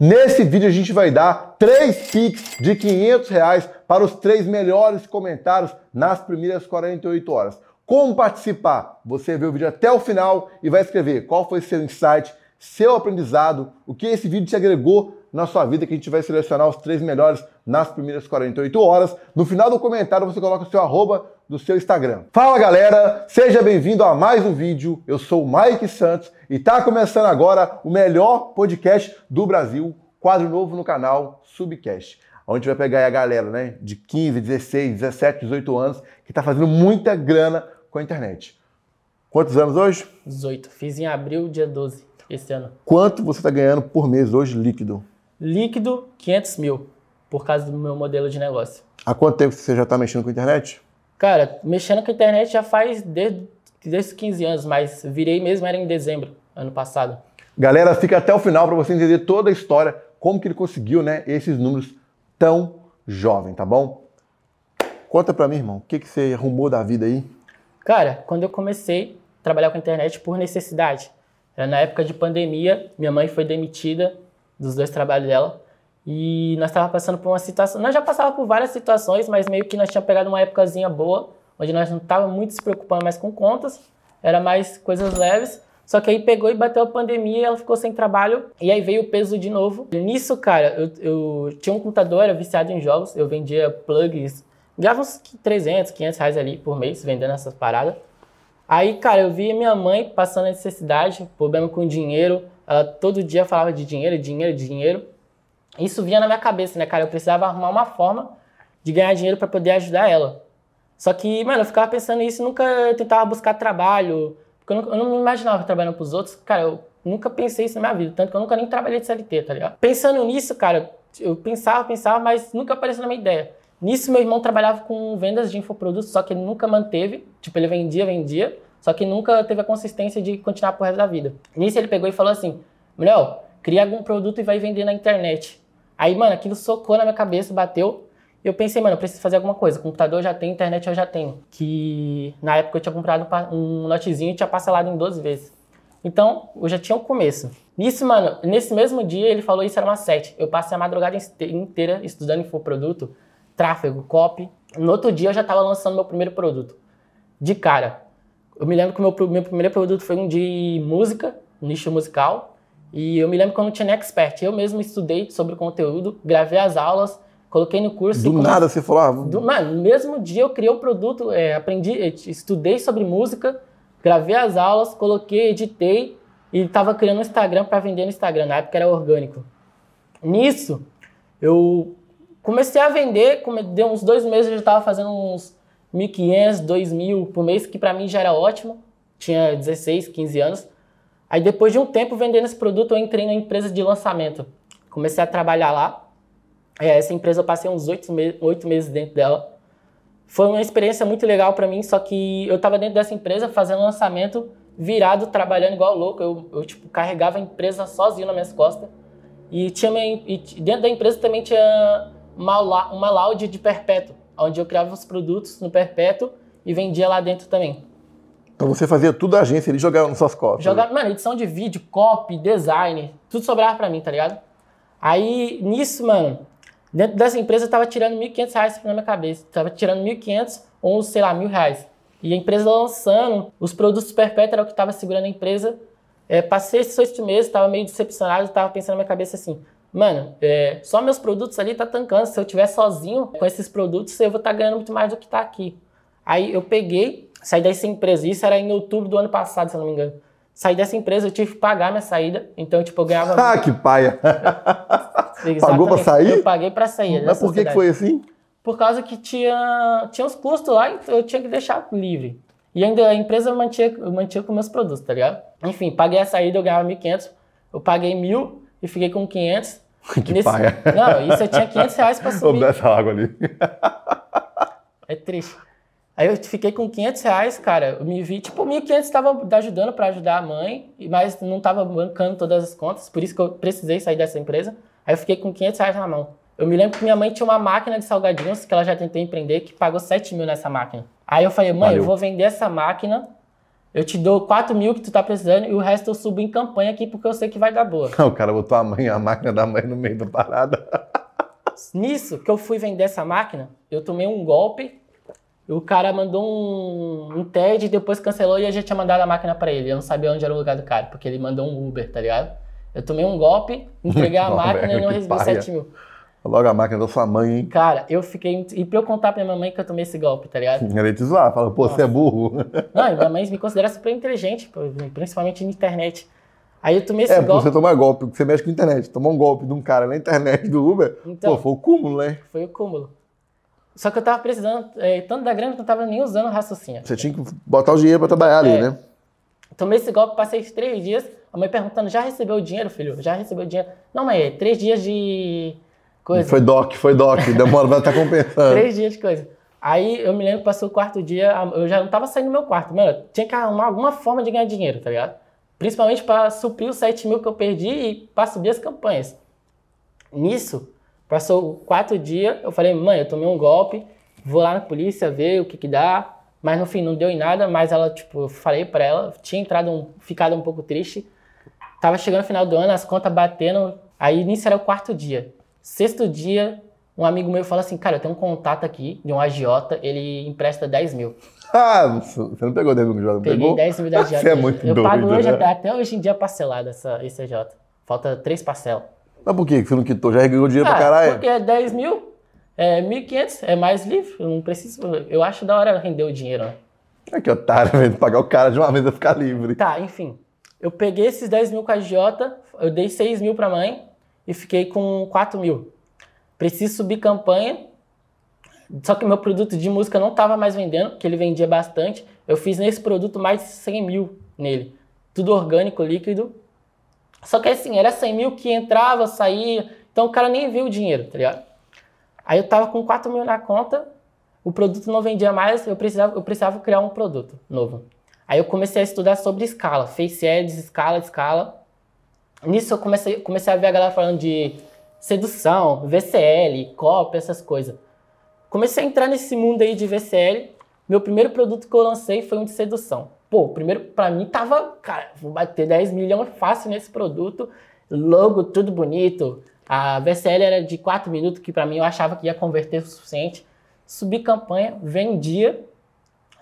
Nesse vídeo a gente vai dar três Pix de 500 reais para os três melhores comentários nas primeiras 48 horas. Como participar? Você vê o vídeo até o final e vai escrever qual foi seu insight, seu aprendizado, o que esse vídeo te agregou na sua vida, que a gente vai selecionar os três melhores nas primeiras 48 horas. No final do comentário você coloca o seu arroba do seu Instagram. Fala galera, seja bem-vindo a mais um vídeo. Eu sou o Mike Santos e está começando agora o melhor podcast do Brasil, quadro novo no canal Subcast. Onde vai pegar a galera, né, de 15, 16, 17, 18 anos que está fazendo muita grana com a internet. Quantos anos hoje? 18. Fiz em abril, dia 12, esse ano. Quanto você está ganhando por mês hoje líquido? Líquido, 500 mil, por causa do meu modelo de negócio. Há quanto tempo você já está mexendo com a internet? Cara, mexendo com a internet já faz desde, desde 15 anos, mas virei mesmo era em dezembro, ano passado. Galera, fica até o final para você entender toda a história, como que ele conseguiu, né, esses números tão jovem, tá bom? Conta para mim, irmão, o que, que você arrumou da vida aí? Cara, quando eu comecei a trabalhar com a internet por necessidade, era na época de pandemia, minha mãe foi demitida dos dois trabalhos dela e nós estávamos passando por uma situação, nós já passávamos por várias situações, mas meio que nós tínhamos pegado uma épocazinha boa, onde nós não estávamos muito se preocupando mais com contas, era mais coisas leves, só que aí pegou e bateu a pandemia e ela ficou sem trabalho. E aí veio o peso de novo. Nisso, cara, eu, eu tinha um computador, era viciado em jogos. Eu vendia plugs. Ganhava uns 300, 500 reais ali por mês vendendo essas paradas. Aí, cara, eu vi minha mãe passando necessidade, problema com dinheiro. Ela todo dia falava de dinheiro, dinheiro, dinheiro. Isso vinha na minha cabeça, né, cara? Eu precisava arrumar uma forma de ganhar dinheiro para poder ajudar ela. Só que, mano, eu ficava pensando nisso, nunca tentava buscar trabalho, porque eu não, eu não imaginava trabalhando pros outros. Cara, eu nunca pensei isso na minha vida. Tanto que eu nunca nem trabalhei de CLT, tá ligado? Pensando nisso, cara, eu pensava, pensava, mas nunca apareceu na minha ideia. Nisso, meu irmão trabalhava com vendas de infoprodutos, só que ele nunca manteve. Tipo, ele vendia, vendia, só que nunca teve a consistência de continuar pro resto da vida. Nisso, ele pegou e falou assim: Mulher, cria algum produto e vai vender na internet. Aí, mano, aquilo socou na minha cabeça, bateu. Eu pensei, mano, eu preciso fazer alguma coisa. Computador eu já tenho, internet eu já tenho. Que na época eu tinha comprado um notezinho e tinha parcelado em 12 vezes. Então, eu já tinha um começo. Nisso, mano, nesse mesmo dia ele falou isso era uma 7. Eu passei a madrugada inteira estudando infoproduto, tráfego, copy. No outro dia eu já estava lançando meu primeiro produto. De cara. Eu me lembro que o meu, meu primeiro produto foi um de música, nicho musical. E eu me lembro que eu não tinha nem expert. Eu mesmo estudei sobre o conteúdo, gravei as aulas, coloquei no curso. Do nada você falou? Ah, do, mano, no mesmo dia eu criei o um produto, é, aprendi, estudei sobre música, gravei as aulas, coloquei, editei e estava criando um Instagram para vender no Instagram. Na época era orgânico. Nisso, eu comecei a vender, deu uns dois meses eu já estava fazendo uns 1.500, 2.000 por mês, que para mim já era ótimo. Tinha 16, 15 anos. Aí depois de um tempo vendendo esse produto, eu entrei na empresa de lançamento. Comecei a trabalhar lá. É, essa empresa eu passei uns oito, me meses dentro dela. Foi uma experiência muito legal para mim, só que eu estava dentro dessa empresa fazendo lançamento, virado, trabalhando igual louco. Eu, eu tipo, carregava a empresa sozinho nas minhas costas. E, tinha minha, e dentro da empresa também tinha uma, uma loud de perpétuo, onde eu criava os produtos no perpétuo e vendia lá dentro também. Então você fazia tudo a agência, ele jogava nas suas costas. Jogava, mano, edição de vídeo, copy, design, tudo sobrava pra mim, tá ligado? Aí, nisso, mano, dentro dessa empresa eu tava tirando 1.500 reais na minha cabeça. Tava tirando 1.500 ou, sei lá, mil reais. E a empresa lançando, os produtos perpétuos era o que tava segurando a empresa. É, passei esses oito meses, tava meio decepcionado, tava pensando na minha cabeça assim, mano, é, só meus produtos ali tá tancando. Se eu tiver sozinho com esses produtos, eu vou estar tá ganhando muito mais do que tá aqui. Aí eu peguei, saí dessa empresa, isso era em outubro do ano passado, se eu não me engano. Saí dessa empresa, eu tive que pagar minha saída, então, tipo, eu ganhava... Ah, que paia! Pagou pra sair? Eu paguei pra sair. Mas por que, que foi assim? Por causa que tinha, tinha uns custos lá, então eu tinha que deixar livre. E ainda a empresa mantinha, mantinha com meus produtos, tá ligado? Enfim, paguei a saída, eu ganhava 1.500, eu paguei mil e fiquei com 500. que Nesse... paia! Não, isso eu tinha 500 reais pra subir. Vou essa água ali. é triste. Aí eu fiquei com 500 reais, cara. Eu me vi, tipo, 1.500 estava ajudando para ajudar a mãe, mas não estava bancando todas as contas, por isso que eu precisei sair dessa empresa. Aí eu fiquei com 500 reais na mão. Eu me lembro que minha mãe tinha uma máquina de salgadinhos que ela já tentou empreender, que pagou 7 mil nessa máquina. Aí eu falei, mãe, Valeu. eu vou vender essa máquina Eu te dou 4 mil que tu tá precisando e o resto eu subo em campanha aqui porque eu sei que vai dar boa. o cara botou a, mãe, a máquina da mãe no meio da parada. Nisso que eu fui vender essa máquina, eu tomei um golpe. O cara mandou um, um TED, depois cancelou e eu já tinha mandado a máquina para ele. Eu não sabia onde era o lugar do cara, porque ele mandou um Uber, tá ligado? Eu tomei um golpe, entreguei a máquina velho, e não recebi paia. 7 mil. Logo a máquina da sua mãe, hein? Cara, eu fiquei. E pra eu contar pra minha mamãe que eu tomei esse golpe, tá ligado? Ela te zoar, fala, pô, Nossa. você é burro. Não, minha mãe me considera super inteligente, principalmente na internet. Aí eu tomei esse é, golpe. É, você tomar golpe, porque você mexe com a internet. Tomou um golpe de um cara na internet do Uber, então, pô, foi o cúmulo, né? Foi o cúmulo. Só que eu tava precisando é, tanto da grana que eu não tava nem usando o raciocínio. Você tinha que botar o dinheiro pra trabalhar ali, é. né? Tomei esse golpe, passei três dias, a mãe perguntando, já recebeu o dinheiro, filho? Já recebeu o dinheiro? Não, mãe, é três dias de coisa. Foi doc, foi doc, demora, vai estar tá compensando. três dias de coisa. Aí eu me lembro que passou o quarto dia, eu já não tava saindo do meu quarto, mano, tinha que arrumar alguma forma de ganhar dinheiro, tá ligado? Principalmente para suprir os 7 mil que eu perdi e para subir as campanhas. Nisso, passou quatro dias, eu falei, mãe, eu tomei um golpe, vou lá na polícia ver o que que dá. Mas no fim não deu em nada, mas ela, tipo, eu falei para ela, tinha entrado, um, ficado um pouco triste. Tava chegando no final do ano, as contas batendo. Aí nisso era o quarto dia. Sexto dia, um amigo meu falou assim, cara, eu tenho um contato aqui de um agiota, ele empresta 10 mil. Ah, você não pegou 10 mil do agiota, Peguei pegou? 10 mil da agiota. Você é muito eu doido, pago hoje, né? até, até hoje em dia parcelado essa, esse agiota. Falta três parcelas. Mas por que você não quitou? Já ganhou dinheiro ah, pra caralho? Porque é 10 mil, é 1.500, é mais livre, eu não preciso... Eu acho da hora render o dinheiro, né? É que otário, velho, pagar o cara de uma vez a ficar livre. Tá, enfim. Eu peguei esses 10 mil com a agiota, eu dei 6 mil pra mãe e fiquei com 4 mil. Preciso subir campanha, só que meu produto de música não estava mais vendendo, que ele vendia bastante. Eu fiz nesse produto mais de 100 mil nele. Tudo orgânico, líquido. Só que assim, era 100 mil que entrava, saía. Então o cara nem viu o dinheiro, tá ligado? Aí eu tava com 4 mil na conta, o produto não vendia mais, eu precisava, eu precisava criar um produto novo. Aí eu comecei a estudar sobre escala, face ads, escala, escala. Nisso eu comecei, comecei a ver a galera falando de sedução, VCL, copy, essas coisas. Comecei a entrar nesse mundo aí de VCL. Meu primeiro produto que eu lancei foi um de sedução. Pô, primeiro para mim tava, cara, vou bater 10 milhões fácil nesse produto. Logo, tudo bonito. A VCL era de 4 minutos, que para mim eu achava que ia converter o suficiente. Subi campanha, vendia.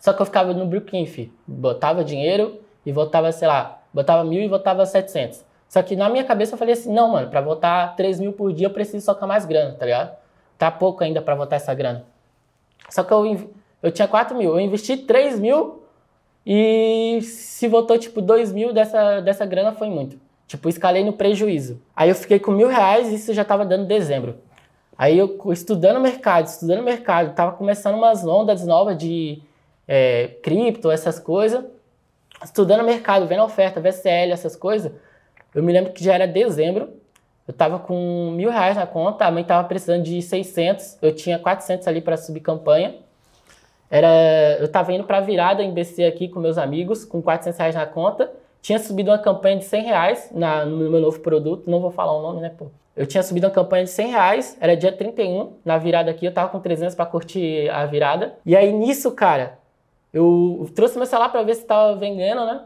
Só que eu ficava no Brooklyn, botava dinheiro e voltava, sei lá, botava mil e voltava 700. Só que na minha cabeça eu falei assim, não, mano, pra votar 3 mil por dia eu preciso socar mais grana, tá ligado? Tá pouco ainda para votar essa grana. Só que eu, eu tinha 4 mil, eu investi 3 mil e se votou tipo 2 mil dessa, dessa grana foi muito. Tipo, escalei no prejuízo. Aí eu fiquei com mil reais e isso já tava dando dezembro. Aí eu estudando mercado, estudando mercado, tava começando umas ondas novas de é, cripto, essas coisas. Estudando mercado, vendo oferta, VCL, essas coisas. Eu me lembro que já era dezembro, eu tava com mil reais na conta, a mãe tava precisando de 600, eu tinha 400 ali para subir campanha. Era, eu tava indo para virada em BC aqui com meus amigos, com 400 reais na conta. Tinha subido uma campanha de 100 reais na, no meu novo produto, não vou falar o nome, né, pô. Eu tinha subido uma campanha de 100 reais, era dia 31, na virada aqui, eu tava com 300 para curtir a virada. E aí nisso, cara, eu trouxe meu celular para ver se tava vendendo, né?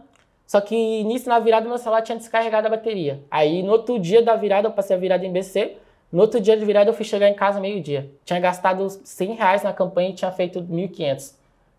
Só que nisso, na virada, meu celular tinha descarregado a bateria. Aí, no outro dia da virada, eu passei a virada em BC. No outro dia de virada, eu fui chegar em casa meio-dia. Tinha gastado 100 reais na campanha e tinha feito 1.500.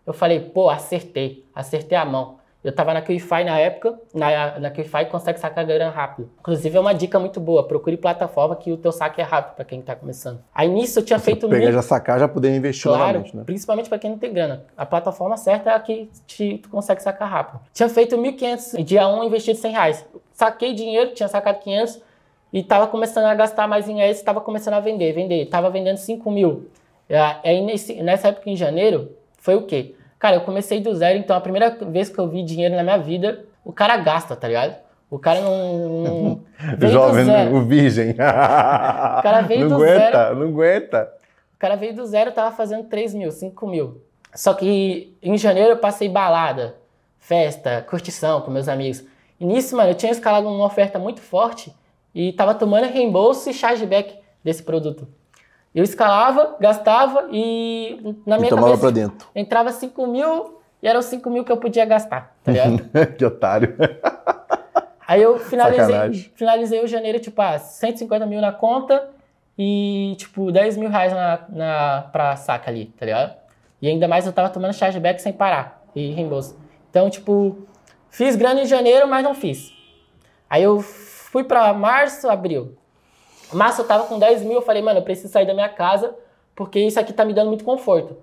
Eu falei, pô, acertei. Acertei a mão. Eu tava na QIFI na época, na, na QIFI consegue sacar grana rápido. Inclusive é uma dica muito boa, procure plataforma que o teu saque é rápido para quem tá começando. Aí nisso eu tinha Você feito... pegar mil... já sacar, já poder investir claro, novamente, né? principalmente para quem não tem grana. A plataforma certa é a que te, tu consegue sacar rápido. Tinha feito 1.500, dia 1 investido 100 reais. Saquei dinheiro, tinha sacado 500 e tava começando a gastar mais em reais, tava começando a vender, vender. Tava vendendo 5 mil. Aí nesse, nessa época em janeiro, foi o quê? Cara, eu comecei do zero, então a primeira vez que eu vi dinheiro na minha vida, o cara gasta, tá ligado? O cara não. não Jovem, zero. o virgem. o cara veio não do aguenta, zero. Não aguenta, O cara veio do zero, tava fazendo 3 mil, 5 mil. Só que em janeiro eu passei balada, festa, curtição com meus amigos. E nisso, mano, eu tinha escalado uma oferta muito forte e tava tomando reembolso e chargeback desse produto. Eu escalava, gastava e na minha e tomava cabeça dentro. entrava 5 mil e eram 5 mil que eu podia gastar, tá ligado? que otário. Aí eu finalizei, Sacanagem. finalizei o janeiro, tipo, ah, 150 mil na conta e, tipo, 10 mil reais na, na, pra saca ali, tá ligado? E ainda mais eu tava tomando chargeback sem parar e reembolso. Então, tipo, fiz grana em janeiro, mas não fiz. Aí eu fui pra março, abril. Março eu tava com 10 mil, eu falei, mano, eu preciso sair da minha casa porque isso aqui tá me dando muito conforto.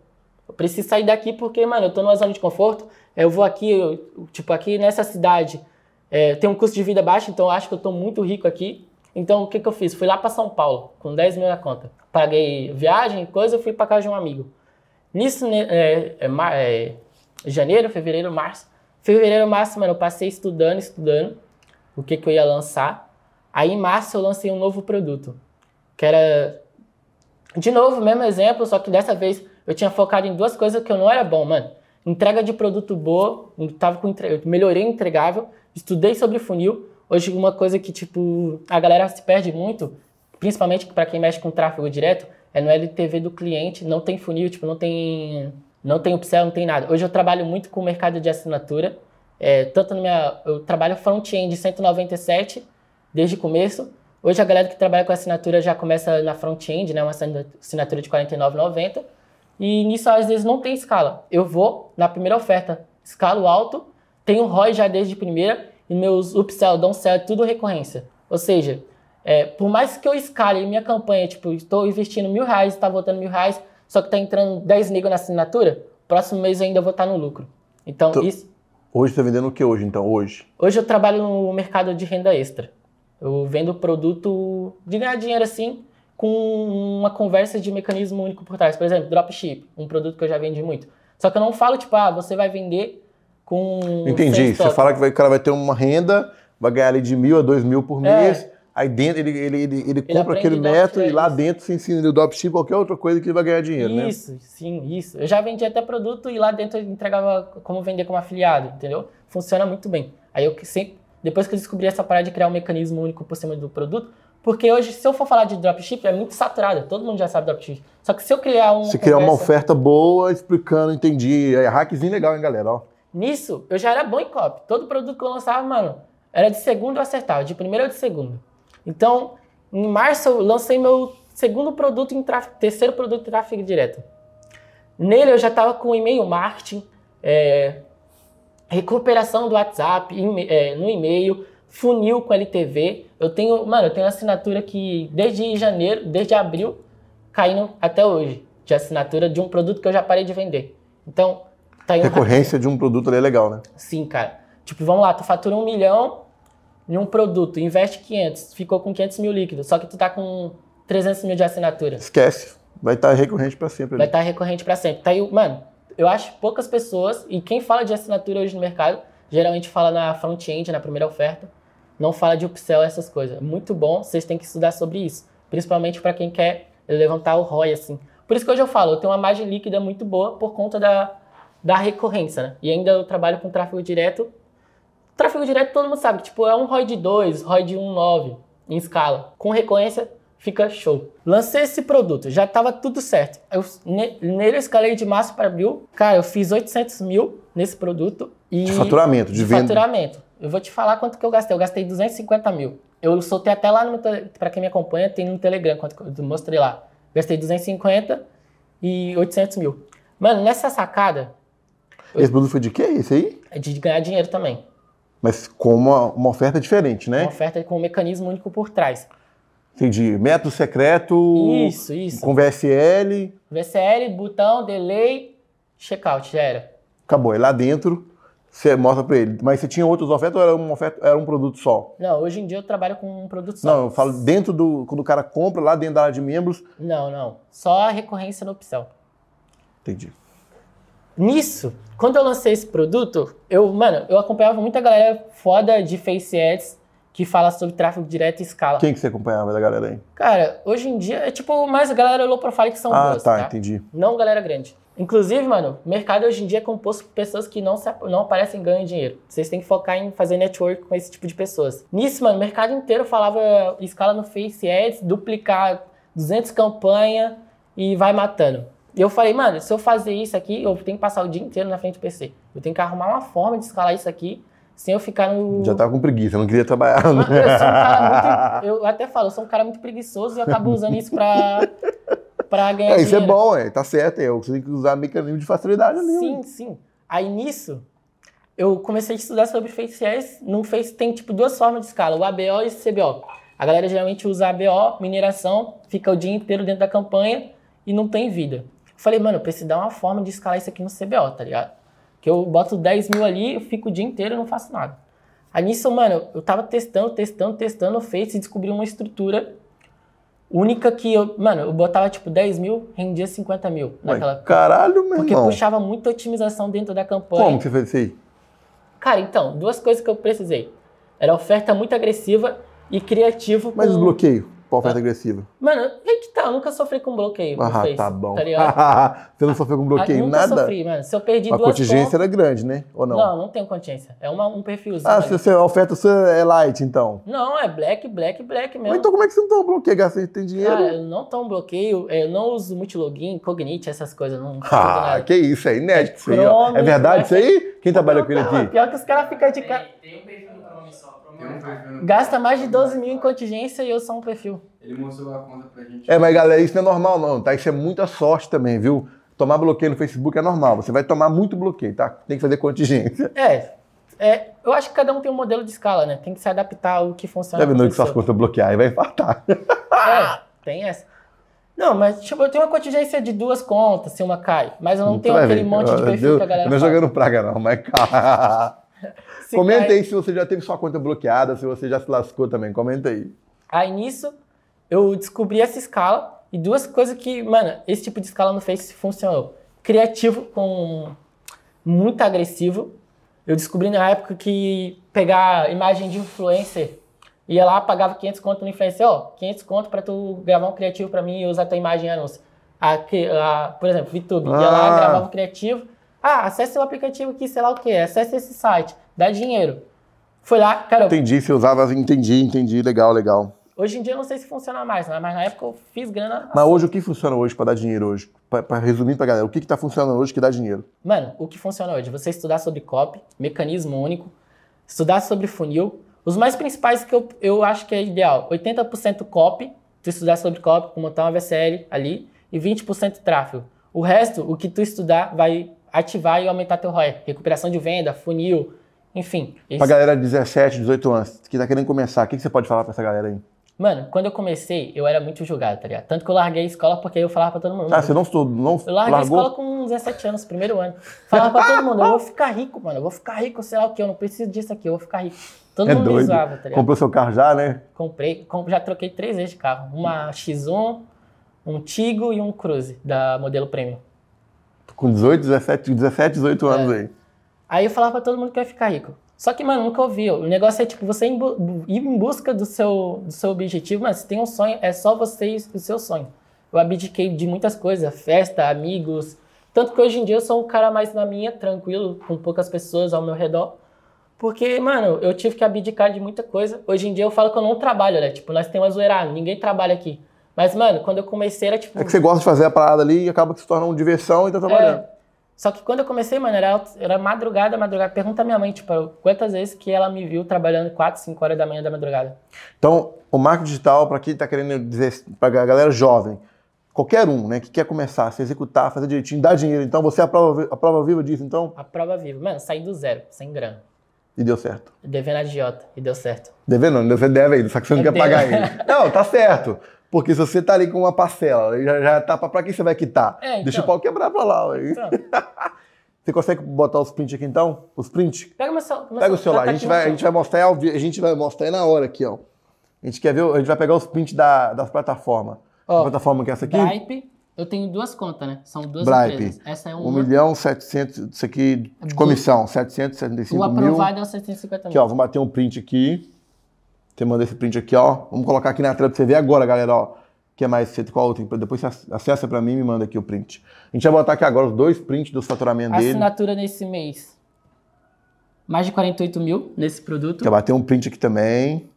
Eu preciso sair daqui porque, mano, eu tô numa zona de conforto. Eu vou aqui, eu- tipo, aqui nessa cidade, é, tem um custo de vida baixo, então eu acho que eu tô muito rico aqui. Então, o que que eu fiz? Fui lá pra São Paulo, com 10 mil na conta. Paguei viagem, coisa, fui pra casa de um amigo. Nisso, né, é, é, é, janeiro, fevereiro, março. Fevereiro, março, mano, eu passei estudando, estudando o que que eu ia lançar. Aí, em março, eu lancei um novo produto, que era de novo, mesmo exemplo, só que dessa vez eu tinha focado em duas coisas que eu não era bom, mano. Entrega de produto boa, eu tava com entre... melhorei o entregável, estudei sobre funil. Hoje uma coisa que tipo a galera se perde muito, principalmente para quem mexe com tráfego direto, é no LTV do cliente, não tem funil, tipo não tem não tem upsell, não tem nada. Hoje eu trabalho muito com o mercado de assinatura, é, tanto na minha eu trabalho front-end 197 desde o começo. Hoje a galera que trabalha com assinatura já começa na front-end, né, uma assinatura de R$ 49,90. E nisso às vezes não tem escala. Eu vou na primeira oferta, escalo alto, tenho ROI já desde primeira e meus upsell, downsell, é tudo recorrência. Ou seja, é, por mais que eu escale minha campanha, tipo, estou investindo mil reais, está voltando mil reais, só que está entrando 10 negros na assinatura, próximo mês eu ainda vou estar no lucro. Então, Então- isso, Hoje você tá vendendo o que hoje, então? Hoje? Hoje eu trabalho no mercado de renda extra. Eu vendo produto de ganhar dinheiro assim, com uma conversa de mecanismo único por trás. Por exemplo, dropship, um produto que eu já vendi muito. Só que eu não falo, tipo, ah, você vai vender com. Entendi. Você fala que vai- o cara vai ter uma renda, vai ganhar ali de mil a dois mil por É. Aí dentro ele, ele, ele, ele compra aquele método e lá isso. dentro você ensina ele o dropship, qualquer outra coisa que ele vai ganhar dinheiro, né? Isso, sim, isso. Eu já vendi até produto e lá dentro eu entregava como vender como afiliado, entendeu? Funciona muito bem. Aí eu que sempre, depois que eu descobri essa parada de criar um mecanismo único por cima do produto, porque hoje, se eu for falar de dropship, é muito saturado, todo mundo já sabe dropship. Só que se eu criar um. Se criar uma oferta boa, explicando, entendi. É hackzinho legal, hein, galera? Ó. Nisso, eu já era bom em copy. Todo produto que eu lançava, mano, era de segundo eu acertava, de primeiro ou de segundo. Então, em março eu lancei meu segundo produto em tráfego, terceiro produto em tráfego direto. Nele eu já estava com e-mail marketing, é, recuperação do WhatsApp, é, no e-mail, funil com LTV. Eu tenho, mano, eu tenho assinatura que desde janeiro, desde abril, caindo até hoje, de assinatura de um produto que eu já parei de vender. Então, tá indo Recorrência de um produto ali é legal, né? Sim, cara. Tipo, vamos lá, tu fatura um milhão em um produto, investe 500, ficou com 500 mil líquidos, só que tu tá com 300 mil de assinatura. Esquece. Vai estar recorrente pra sempre Vai estar recorrente pra sempre. Tá aí, mano, eu acho poucas pessoas, e quem fala de assinatura hoje no mercado, geralmente fala na front-end, na primeira oferta, não fala de upsell, essas coisas. Muito bom, vocês têm que estudar sobre isso. Principalmente para quem quer levantar o ROI, assim. Por isso que hoje eu falo, eu tenho uma margem líquida muito boa por conta da, da recorrência, né? E ainda eu trabalho com tráfego direto. Tráfego direto todo mundo sabe, tipo, é um ROI de 2, ROI de 1,9 em escala. Com recorrência, fica show. Lancei esse produto, já tava tudo certo. Eu, ne- nele eu escalei de março para abril. Cara, eu fiz 800 mil nesse produto. E De faturamento, de, de venda. faturamento. Eu vou te falar quanto que eu gastei. Eu gastei 250 mil. Eu soltei até lá no para quem me acompanha, tem no Telegram, quanto que eu mostrei lá. Gastei 250 e 800 mil. Mano, nessa sacada Esse produto foi de quê? Esse aí? é de ganhar dinheiro também. Mas com uma, uma oferta diferente, né? Uma oferta com um mecanismo único por trás. Entendi. Método secreto. Isso, isso. Com VSL. VCL, botão, delay, checkout, já era. Acabou. Aí lá dentro você mostra pra ele. Mas você tinha outras ofertas ou era uma oferta, era um produto só? Não, hoje em dia eu trabalho com um produto só. Não, eu falo dentro do. Quando o cara compra, lá dentro da área de membros. Não, não. Só a recorrência no upsell. Entendi. Nisso, quando eu lancei esse produto, eu, mano, eu acompanhava muita galera foda de Face Ads que fala sobre tráfego direto e escala. Quem que você acompanhava da galera aí? Cara, hoje em dia é tipo mais galera low profile que são ah, boas, tá, tá? entendi. Não galera grande. Inclusive, mano, o mercado hoje em dia é composto por pessoas que não, se, não aparecem e ganham dinheiro. Vocês têm que focar em fazer network com esse tipo de pessoas. Nisso, mano, o mercado inteiro falava escala no Face Ads, duplicar 200 campanha e vai matando. Eu falei, mano, se eu fazer isso aqui, eu tenho que passar o dia inteiro na frente do PC. Eu tenho que arrumar uma forma de escalar isso aqui sem eu ficar no. Já tava com preguiça, não queria trabalhar. Mano, eu, sou um cara muito, eu até falo, eu sou um cara muito preguiçoso e eu acabo usando isso pra, pra ganhar É, isso é dinheiro. bom, é, tá certo. É, você tem que usar mecanismo de facilidade ali. Sim, sim. Aí nisso, eu comecei a estudar sobre FaceS. No Face tem tipo duas formas de escala, o ABO e o CBO. A galera geralmente usa ABO, mineração, fica o dia inteiro dentro da campanha e não tem vida. Falei, mano, eu preciso dar uma forma de escalar isso aqui no CBO, tá ligado? Que eu boto 10 mil ali, eu fico o dia inteiro e não faço nada. Aí nisso, mano, eu tava testando, testando, testando o Face e descobri uma estrutura única que eu, mano, eu botava tipo 10 mil, rendia 50 mil Ué, naquela caralho, meu porque irmão. puxava muita otimização dentro da campanha. Como que você fez isso aí? Cara, então, duas coisas que eu precisei. Era oferta muito agressiva e criativo. Mas com- os pra oferta agressiva. Mano, aí que tá, eu nunca sofri com bloqueio. Ah, Face, tá bom. Tá você não sofreu com bloqueio, Ah, nunca nada? sofri, mano. Se eu perdi A duas contingência contas... era grande, né? Ou não? Não, não tem contingência. É uma, um perfilzinho. ah, se você, a oferta sua é light, então. Não, é black, black, black mesmo. Mas então como é que você não toma bloqueio? Você tem dinheiro? Cara, eu não tomo bloqueio, eu não uso multilogin, cognite, essas coisas. Não estudo ah, nada. que isso, é inédito isso aí, ó. É verdade isso aí? Quem trabalha com ele Não, aqui? Pior que os caras ficam de cara. Tem um perfil no Chrome só. Chrome é fácil. Gasta mais de 12 mil em contingência e eu sou um perfil. Ele mostrou a conta pra gente. É, mas galera, isso não é normal não, tá? Isso é muita sorte também, viu? Tomar bloqueio no Facebook é normal. Você vai tomar muito bloqueio, tá? Tem que fazer contingência. É, é, eu acho que cada um tem um modelo de escala, né? Tem que se adaptar ao que funciona. Tá vendo pra que suas contas bloquear aí vai infartar. É, tem essa. Não, mas tipo, eu tenho uma contingência de duas contas, se uma cai. Mas eu não Você tenho aquele ver. monte de perfil eu- que a galera Eu não faz. jogando praga não, mas cara. Comenta cai- aí se você já teve sua conta bloqueada, se você já se lascou também. Comenta aí. Aí nisso, eu descobri essa escala e duas coisas que, mano, esse tipo de escala no Face funcionou. Criativo com muito agressivo. Eu descobri na época que pegar imagem de influencer, ia lá, pagava 500 conto no influencer, ó, 500 conto pra tu gravar um criativo pra mim e usar tua imagem em anúncio. A, a- por exemplo, VTube, ia lá, Ah. gravava um criativo. Ah, acesse o aplicativo aqui, sei lá o que, acesse esse site, dá dinheiro. Foi lá, cara, Entendi, você usava, entendi, entendi, legal, legal. Hoje em dia eu não sei se funciona mais, né? mas na época eu fiz grana. Mas hoje o que funciona hoje para dar dinheiro hoje? Para resumir pra galera, o que que tá funcionando hoje que dá dinheiro? Mano, o que funciona hoje? Você estudar sobre copy, mecanismo único, estudar sobre funil. Os mais principais que eu, eu acho que é ideal: 80% copy, tu estudar sobre copy, montar uma VCL ali, e 20% tráfego. O resto, o que tu estudar, vai ativar e aumentar teu ROI. Recuperação de venda, funil, enfim. Pra Esse- galera de 17, 18 anos, que tá querendo começar, o que, que você pode falar pra essa galera aí? Mano, quando eu comecei, eu era muito julgado, tá ligado? Tanto que eu larguei a escola porque eu falava pra todo mundo. Ah, você não estudou, não Eu larguei a largou? escola com 17 anos, primeiro ano. Falava pra todo mundo, eu vou ficar rico, mano. Eu vou ficar rico, sei lá o que, eu não preciso disso aqui, eu vou ficar rico. Todo É mundo me doido. zoava, tá ligado? Comprou seu carro já, né? Comprei, com- já troquei três vezes de carro. Uma X1, um Tigo e um Cruze, da modelo Premium. Com 18, 17, 17, 18 anos É. aí. Aí eu falava pra todo mundo que eu ia ficar rico. Só que, mano, nunca ouvi. O negócio é, tipo, você ir em busca do seu, do seu objetivo, mas se tem um sonho, é só você e o seu sonho. Eu abdiquei de muitas coisas, festa, amigos. Tanto que hoje em dia eu sou um cara mais na minha, tranquilo, com poucas pessoas ao meu redor. Porque, mano, eu tive que abdicar de muita coisa. Hoje em dia eu falo que eu não trabalho, né? Tipo, nós temos zoeirado, ninguém trabalha aqui. Mas, mano, quando eu comecei era tipo. É que você gosta de fazer a parada ali e acaba que se torna uma diversão e tá trabalhando. É. Só que quando eu comecei, mano, era, era madrugada, madrugada. Pergunta à minha mãe, tipo, quantas vezes que ela me viu trabalhando 4, 5 horas da manhã da madrugada. Então, o marketing digital, para quem tá querendo dizer, pra galera jovem, qualquer um, né, que quer começar, se executar, fazer direitinho, dar dinheiro, então você é a prova, a prova viva disso, então, A prova viva. Mano, saí do zero, sem grana. e deu certo. Devendo a idiota. E deu certo. Devendo você deve ainda, só que você não Eu quer devo. pagar ele. Não, tá certo. Porque se você tá ali com uma parcela, já, já tá pra, pra quem você vai quitar? É, então. Deixa o pau quebrar pra lá. Então, Você consegue botar os prints aqui então? Os prints? pega meu celular. Pega o celular, a gente, vai, a gente vai mostrar a gente vai mostrar aí na hora aqui, ó. A gente quer ver, a gente vai pegar os prints da, das plataformas. Ó, a plataforma que é essa aqui? Bripe, eu tenho duas contas, né? São duas Bripe. empresas. Essa é 1 uma. milhão 700, isso aqui de comissão, 775 o mil. aprovado é o 750 Aqui, mil. ó, vamos bater um print aqui. Você manda esse print aqui, ó. Vamos colocar aqui na tela pra você ver agora, galera, ó. Que é mais cedo, qual outro? Depois você ac- acessa pra mim e me manda aqui o print. A gente vai botar aqui agora os dois prints dos faturamentos dele. Assinatura nesse mês. Mais de 48 mil nesse produto. Quer bater um print aqui também.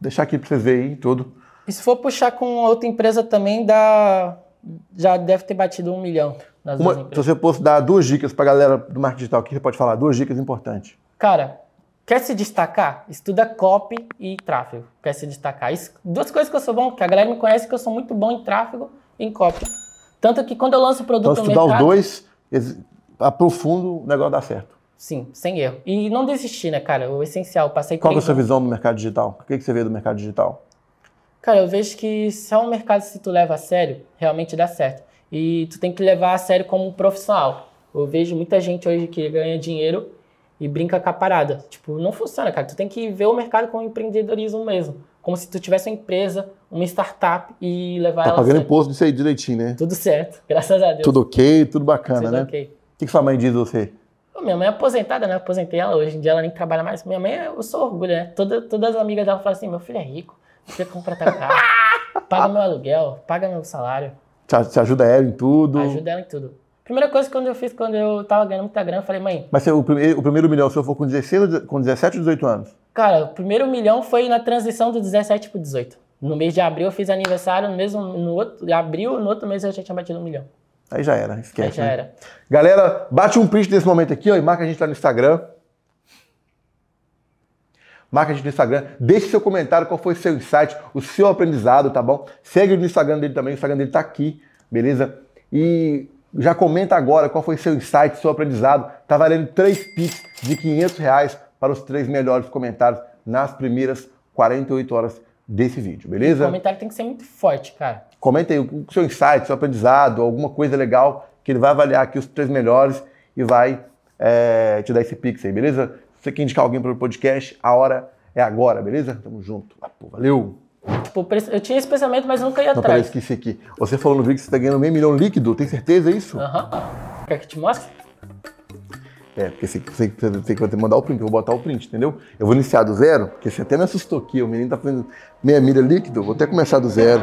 Deixar aqui pra vocês verem aí tudo. E se for puxar com outra empresa também, dá já deve ter batido um milhão nas Uma- duas se empresas. você fosse dar duas dicas pra galera do marketing digital, o que você pode falar? Duas dicas importantes. Cara, quer se destacar? Estuda copy e tráfego. Quer se destacar? Isso- duas coisas que eu sou bom, que a galera me conhece que eu sou muito bom em tráfego e em copy. Tanto que quando eu lanço o produto Então, estudar os mercado... dois, ex- aprofundo, o negócio dá certo. Sim, sem erro. E não desistir, né, cara? O essencial. eu Passei Qual é a sua visão do mercado digital? O que, que você vê do mercado digital? Cara, eu vejo que se é um mercado se tu leva a sério, realmente dá certo. E tu tem que levar a sério como um profissional. Eu vejo muita gente hoje que ganha dinheiro e brinca com a parada. Tipo, não funciona, cara. Tu tem que ver o mercado como empreendedorismo mesmo. Como se tu tivesse uma empresa, uma startup e levar Tá ela pagando imposto disso aí direitinho, né? Tudo certo, graças a Deus. Tudo ok, tudo bacana, Tudo né? ok. O que, que sua mãe diz de você? Pô, minha mãe é aposentada, né? Aposentei ela. Hoje em dia ela nem trabalha mais. Minha mãe, eu sou orgulho, né? Toda, todas as amigas dela falam assim: meu filho é rico, você compra teu carro, paga meu aluguel, paga meu salário, Te, te ajuda ela em tudo? ajuda ela em tudo. Primeira coisa que quando eu fiz, quando eu tava ganhando muita grana, eu falei, mãe, Mas o, primeiro, o primeiro milhão, se eu for com, 16, ou de- com 17 ou 18 anos? cara, o primeiro milhão foi na transição do 17 pro 18. No mês de abril eu fiz aniversário, no mesmo no outro, abril, no outro mês eu já tinha batido um milhão. Aí já era, esquece. Aí já né? era. Galera, bate um print desse momento aqui ó, e marca a gente lá no Instagram. Marca a gente no Instagram, deixe seu comentário, qual foi o seu insight, o seu aprendizado, tá bom? Segue no Instagram dele também, o Instagram dele tá aqui, beleza? E já comenta agora qual foi o seu insight, seu aprendizado. Tá valendo 3 Pix de 500 reais para os três melhores comentários nas primeiras 48 horas desse vídeo, O beleza? comentário tem que ser muito forte, cara. Comenta aí o seu insight, seu aprendizado, alguma coisa legal, que ele vai avaliar aqui os três melhores e vai é, te dar esse pix aí, beleza? Se você quer indicar alguém para o podcast, a hora é agora, beleza? Tamo junto. Valeu! Tipo, eu tinha esse pensamento, mas nunca ia Não, peraí, atrás. esqueci aqui. Você falou no vídeo que você tá ganhando meio milhão líquido, tem certeza disso? Aham. Quer que te mostre? É, porque você, você, você tem que mandar o print, eu vou botar o print, entendeu? Eu vou iniciar do zero, porque você até me assustou aqui, o menino tá fazendo meia milha líquido, vou até começar do zero.